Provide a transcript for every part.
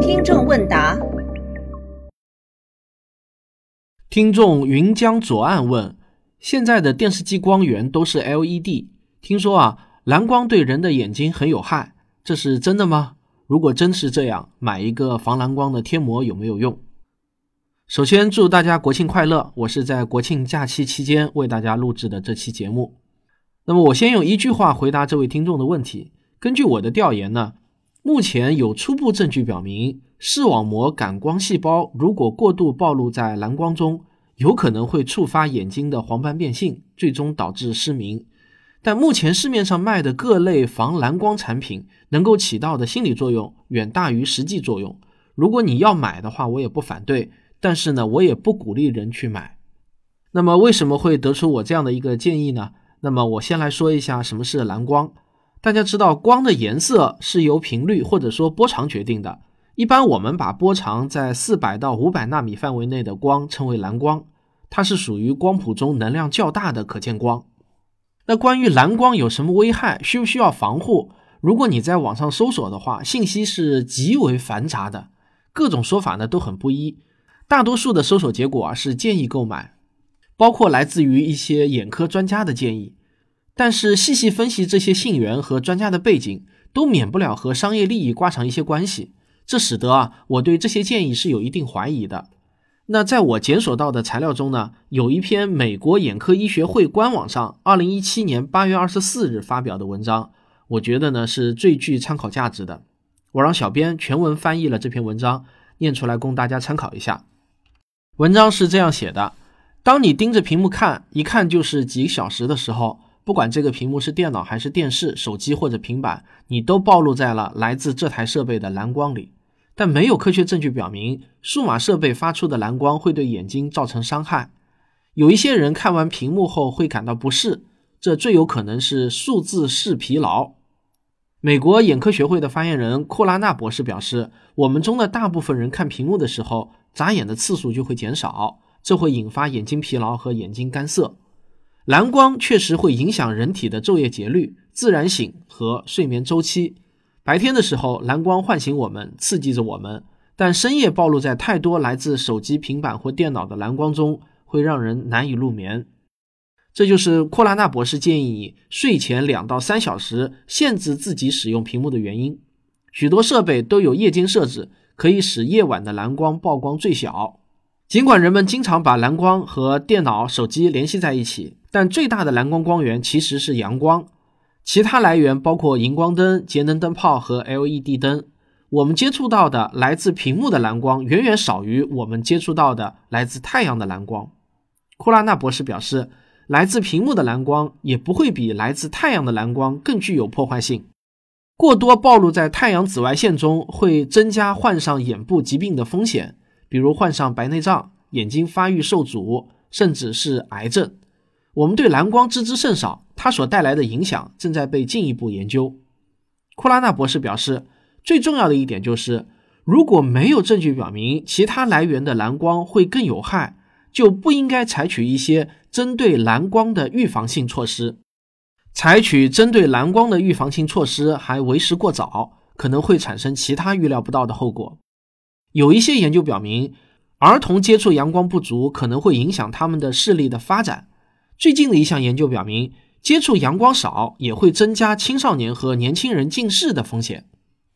听众问答：听众云江左岸问：现在的电视机光源都是 LED，听说啊，蓝光对人的眼睛很有害，这是真的吗？如果真是这样，买一个防蓝光的贴膜有没有用？首先祝大家国庆快乐！我是在国庆假期期间为大家录制的这期节目。那么我先用一句话回答这位听众的问题。根据我的调研呢，目前有初步证据表明，视网膜感光细胞如果过度暴露在蓝光中，有可能会触发眼睛的黄斑变性，最终导致失明。但目前市面上卖的各类防蓝光产品，能够起到的心理作用远大于实际作用。如果你要买的话，我也不反对。但是呢，我也不鼓励人去买。那么为什么会得出我这样的一个建议呢？那么我先来说一下什么是蓝光。大家知道，光的颜色是由频率或者说波长决定的。一般我们把波长在四百到五百纳米范围内的光称为蓝光，它是属于光谱中能量较大的可见光。那关于蓝光有什么危害，需不需要防护？如果你在网上搜索的话，信息是极为繁杂的，各种说法呢都很不一。大多数的搜索结果啊是建议购买，包括来自于一些眼科专家的建议。但是细细分析这些信源和专家的背景，都免不了和商业利益挂上一些关系，这使得啊我对这些建议是有一定怀疑的。那在我检索到的材料中呢，有一篇美国眼科医学会官网上二零一七年八月二十四日发表的文章，我觉得呢是最具参考价值的。我让小编全文翻译了这篇文章，念出来供大家参考一下。文章是这样写的：当你盯着屏幕看，一看就是几个小时的时候，不管这个屏幕是电脑还是电视、手机或者平板，你都暴露在了来自这台设备的蓝光里。但没有科学证据表明，数码设备发出的蓝光会对眼睛造成伤害。有一些人看完屏幕后会感到不适，这最有可能是数字视疲劳。美国眼科学会的发言人库拉纳博士表示：“我们中的大部分人看屏幕的时候。”眨眼的次数就会减少，这会引发眼睛疲劳和眼睛干涩。蓝光确实会影响人体的昼夜节律、自然醒和睡眠周期。白天的时候，蓝光唤醒我们，刺激着我们；但深夜暴露在太多来自手机、平板或电脑的蓝光中，会让人难以入眠。这就是库拉纳博士建议你睡前两到三小时限制自己使用屏幕的原因。许多设备都有夜间设置。可以使夜晚的蓝光曝光最小。尽管人们经常把蓝光和电脑、手机联系在一起，但最大的蓝光光源其实是阳光。其他来源包括荧光灯、节能灯泡和 LED 灯。我们接触到的来自屏幕的蓝光远远少于我们接触到的来自太阳的蓝光。库拉纳博士表示，来自屏幕的蓝光也不会比来自太阳的蓝光更具有破坏性。过多暴露在太阳紫外线中会增加患上眼部疾病的风险，比如患上白内障、眼睛发育受阻，甚至是癌症。我们对蓝光知之甚少，它所带来的影响正在被进一步研究。库拉纳博士表示，最重要的一点就是，如果没有证据表明其他来源的蓝光会更有害，就不应该采取一些针对蓝光的预防性措施。采取针对蓝光的预防性措施还为时过早，可能会产生其他预料不到的后果。有一些研究表明，儿童接触阳光不足可能会影响他们的视力的发展。最近的一项研究表明，接触阳光少也会增加青少年和年轻人近视的风险。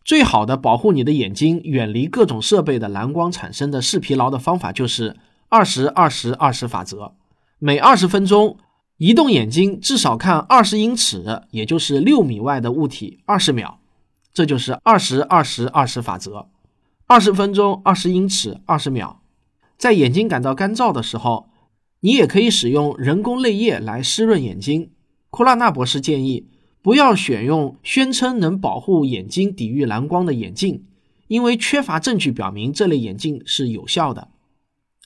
最好的保护你的眼睛远离各种设备的蓝光产生的视疲劳的方法就是二十二十二十法则，每二十分钟。移动眼睛至少看二十英尺，也就是六米外的物体二十秒，这就是二十二十二十法则。二十分钟，二十英尺，二十秒。在眼睛感到干燥的时候，你也可以使用人工泪液来湿润眼睛。库拉纳博士建议不要选用宣称能保护眼睛抵御蓝光的眼镜，因为缺乏证据表明这类眼镜是有效的。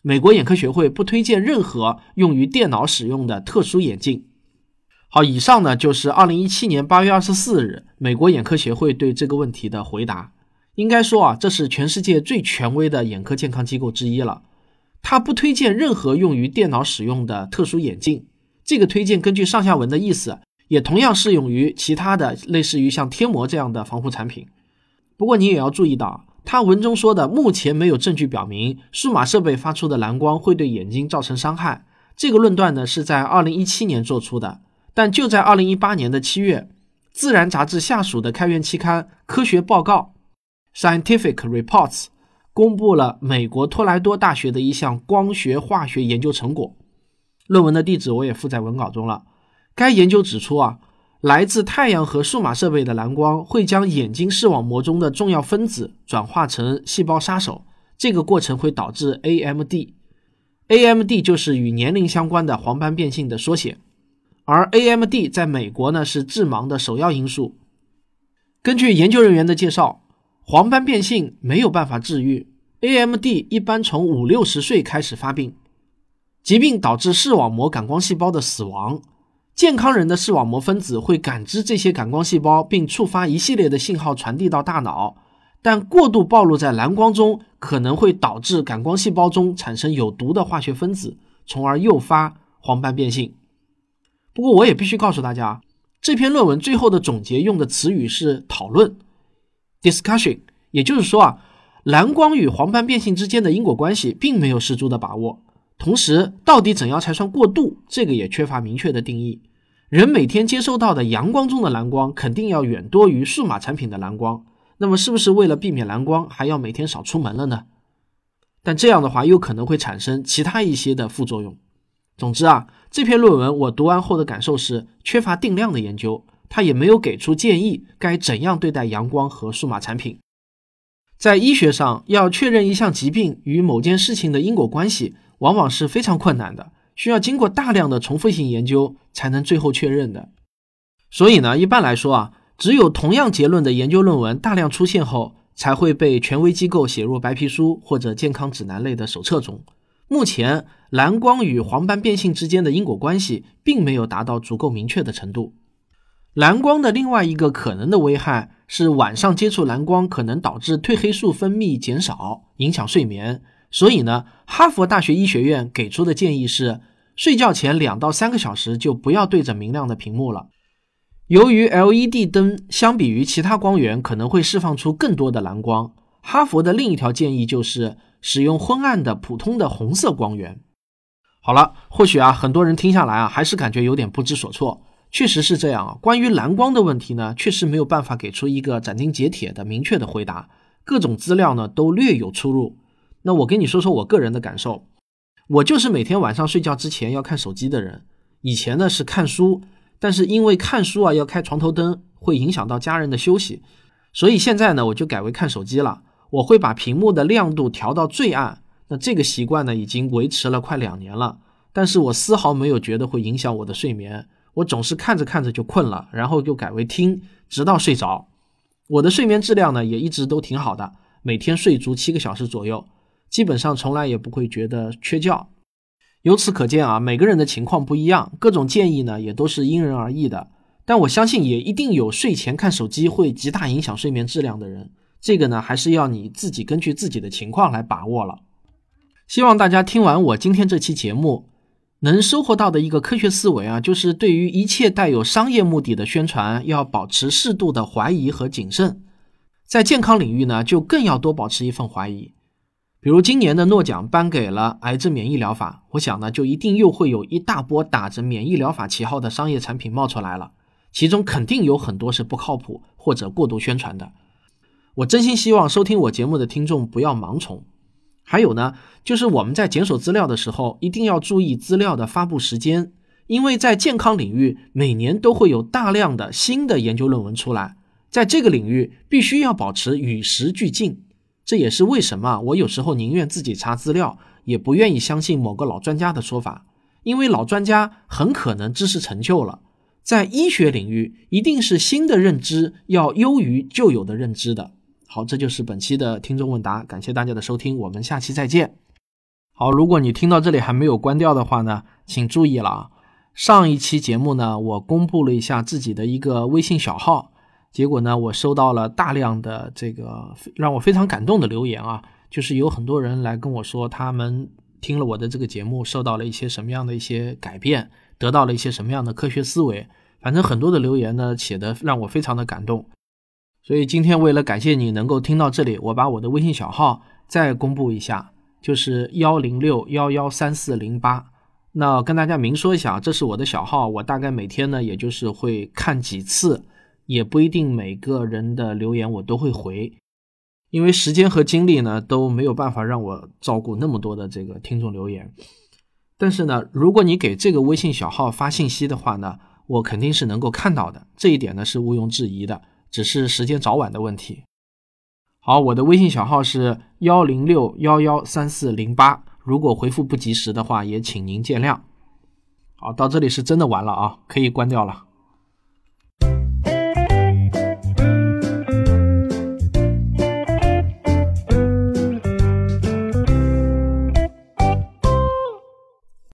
美国眼科学会不推荐任何用于电脑使用的特殊眼镜。好，以上呢就是二零一七年八月二十四日美国眼科协会对这个问题的回答。应该说啊，这是全世界最权威的眼科健康机构之一了。他不推荐任何用于电脑使用的特殊眼镜。这个推荐根据上下文的意思，也同样适用于其他的类似于像贴膜这样的防护产品。不过你也要注意到，他文中说的目前没有证据表明数码设备发出的蓝光会对眼睛造成伤害。这个论断呢是在二零一七年做出的，但就在二零一八年的七月，《自然》杂志下属的开源期刊《科学报告》（Scientific Reports） 公布了美国托莱多大学的一项光学化学研究成果。论文的地址我也附在文稿中了。该研究指出啊，来自太阳和数码设备的蓝光会将眼睛视网膜中的重要分子转化成细胞杀手，这个过程会导致 AMD。AMD 就是与年龄相关的黄斑变性的缩写，而 AMD 在美国呢是致盲的首要因素。根据研究人员的介绍，黄斑变性没有办法治愈，AMD 一般从五六十岁开始发病，疾病导致视网膜感光细胞的死亡。健康人的视网膜分子会感知这些感光细胞，并触发一系列的信号传递到大脑。但过度暴露在蓝光中可能会导致感光细胞中产生有毒的化学分子，从而诱发黄斑变性。不过，我也必须告诉大家，这篇论文最后的总结用的词语是讨论 （discussion），也就是说啊，蓝光与黄斑变性之间的因果关系并没有十足的把握。同时，到底怎样才算过度，这个也缺乏明确的定义。人每天接收到的阳光中的蓝光肯定要远多于数码产品的蓝光。那么是不是为了避免蓝光，还要每天少出门了呢？但这样的话，又可能会产生其他一些的副作用。总之啊，这篇论文我读完后的感受是缺乏定量的研究，他也没有给出建议该怎样对待阳光和数码产品。在医学上，要确认一项疾病与某件事情的因果关系，往往是非常困难的，需要经过大量的重复性研究才能最后确认的。所以呢，一般来说啊。只有同样结论的研究论文大量出现后，才会被权威机构写入白皮书或者健康指南类的手册中。目前，蓝光与黄斑变性之间的因果关系并没有达到足够明确的程度。蓝光的另外一个可能的危害是，晚上接触蓝光可能导致褪黑素分泌减少，影响睡眠。所以呢，哈佛大学医学院给出的建议是，睡觉前两到三个小时就不要对着明亮的屏幕了。由于 LED 灯相比于其他光源可能会释放出更多的蓝光，哈佛的另一条建议就是使用昏暗的普通的红色光源。好了，或许啊，很多人听下来啊，还是感觉有点不知所措。确实是这样啊，关于蓝光的问题呢，确实没有办法给出一个斩钉截铁的明确的回答，各种资料呢都略有出入。那我跟你说说我个人的感受，我就是每天晚上睡觉之前要看手机的人，以前呢是看书。但是因为看书啊要开床头灯，会影响到家人的休息，所以现在呢我就改为看手机了。我会把屏幕的亮度调到最暗。那这个习惯呢已经维持了快两年了，但是我丝毫没有觉得会影响我的睡眠。我总是看着看着就困了，然后就改为听，直到睡着。我的睡眠质量呢也一直都挺好的，每天睡足七个小时左右，基本上从来也不会觉得缺觉。由此可见啊，每个人的情况不一样，各种建议呢也都是因人而异的。但我相信也一定有睡前看手机会极大影响睡眠质量的人，这个呢还是要你自己根据自己的情况来把握了。希望大家听完我今天这期节目，能收获到的一个科学思维啊，就是对于一切带有商业目的的宣传，要保持适度的怀疑和谨慎。在健康领域呢，就更要多保持一份怀疑。比如今年的诺奖颁给了癌症免疫疗法，我想呢，就一定又会有一大波打着免疫疗法旗号的商业产品冒出来了，其中肯定有很多是不靠谱或者过度宣传的。我真心希望收听我节目的听众不要盲从。还有呢，就是我们在检索资料的时候，一定要注意资料的发布时间，因为在健康领域，每年都会有大量的新的研究论文出来，在这个领域必须要保持与时俱进。这也是为什么我有时候宁愿自己查资料，也不愿意相信某个老专家的说法，因为老专家很可能知识陈旧了。在医学领域，一定是新的认知要优于旧有的认知的。好，这就是本期的听众问答，感谢大家的收听，我们下期再见。好，如果你听到这里还没有关掉的话呢，请注意了啊，上一期节目呢，我公布了一下自己的一个微信小号。结果呢，我收到了大量的这个让我非常感动的留言啊，就是有很多人来跟我说，他们听了我的这个节目，受到了一些什么样的一些改变，得到了一些什么样的科学思维。反正很多的留言呢，写的让我非常的感动。所以今天为了感谢你能够听到这里，我把我的微信小号再公布一下，就是幺零六幺幺三四零八。那跟大家明说一下，这是我的小号，我大概每天呢，也就是会看几次，也不一定每个人的留言我都会回，因为时间和精力呢都没有办法让我照顾那么多的这个听众留言。但是呢，如果你给这个微信小号发信息的话呢，我肯定是能够看到的，这一点呢是毋庸置疑的。只是时间早晚的问题。好，我的微信小号是幺零六幺幺三四零八，如果回复不及时的话，也请您见谅。好，到这里是真的完了啊，可以关掉了。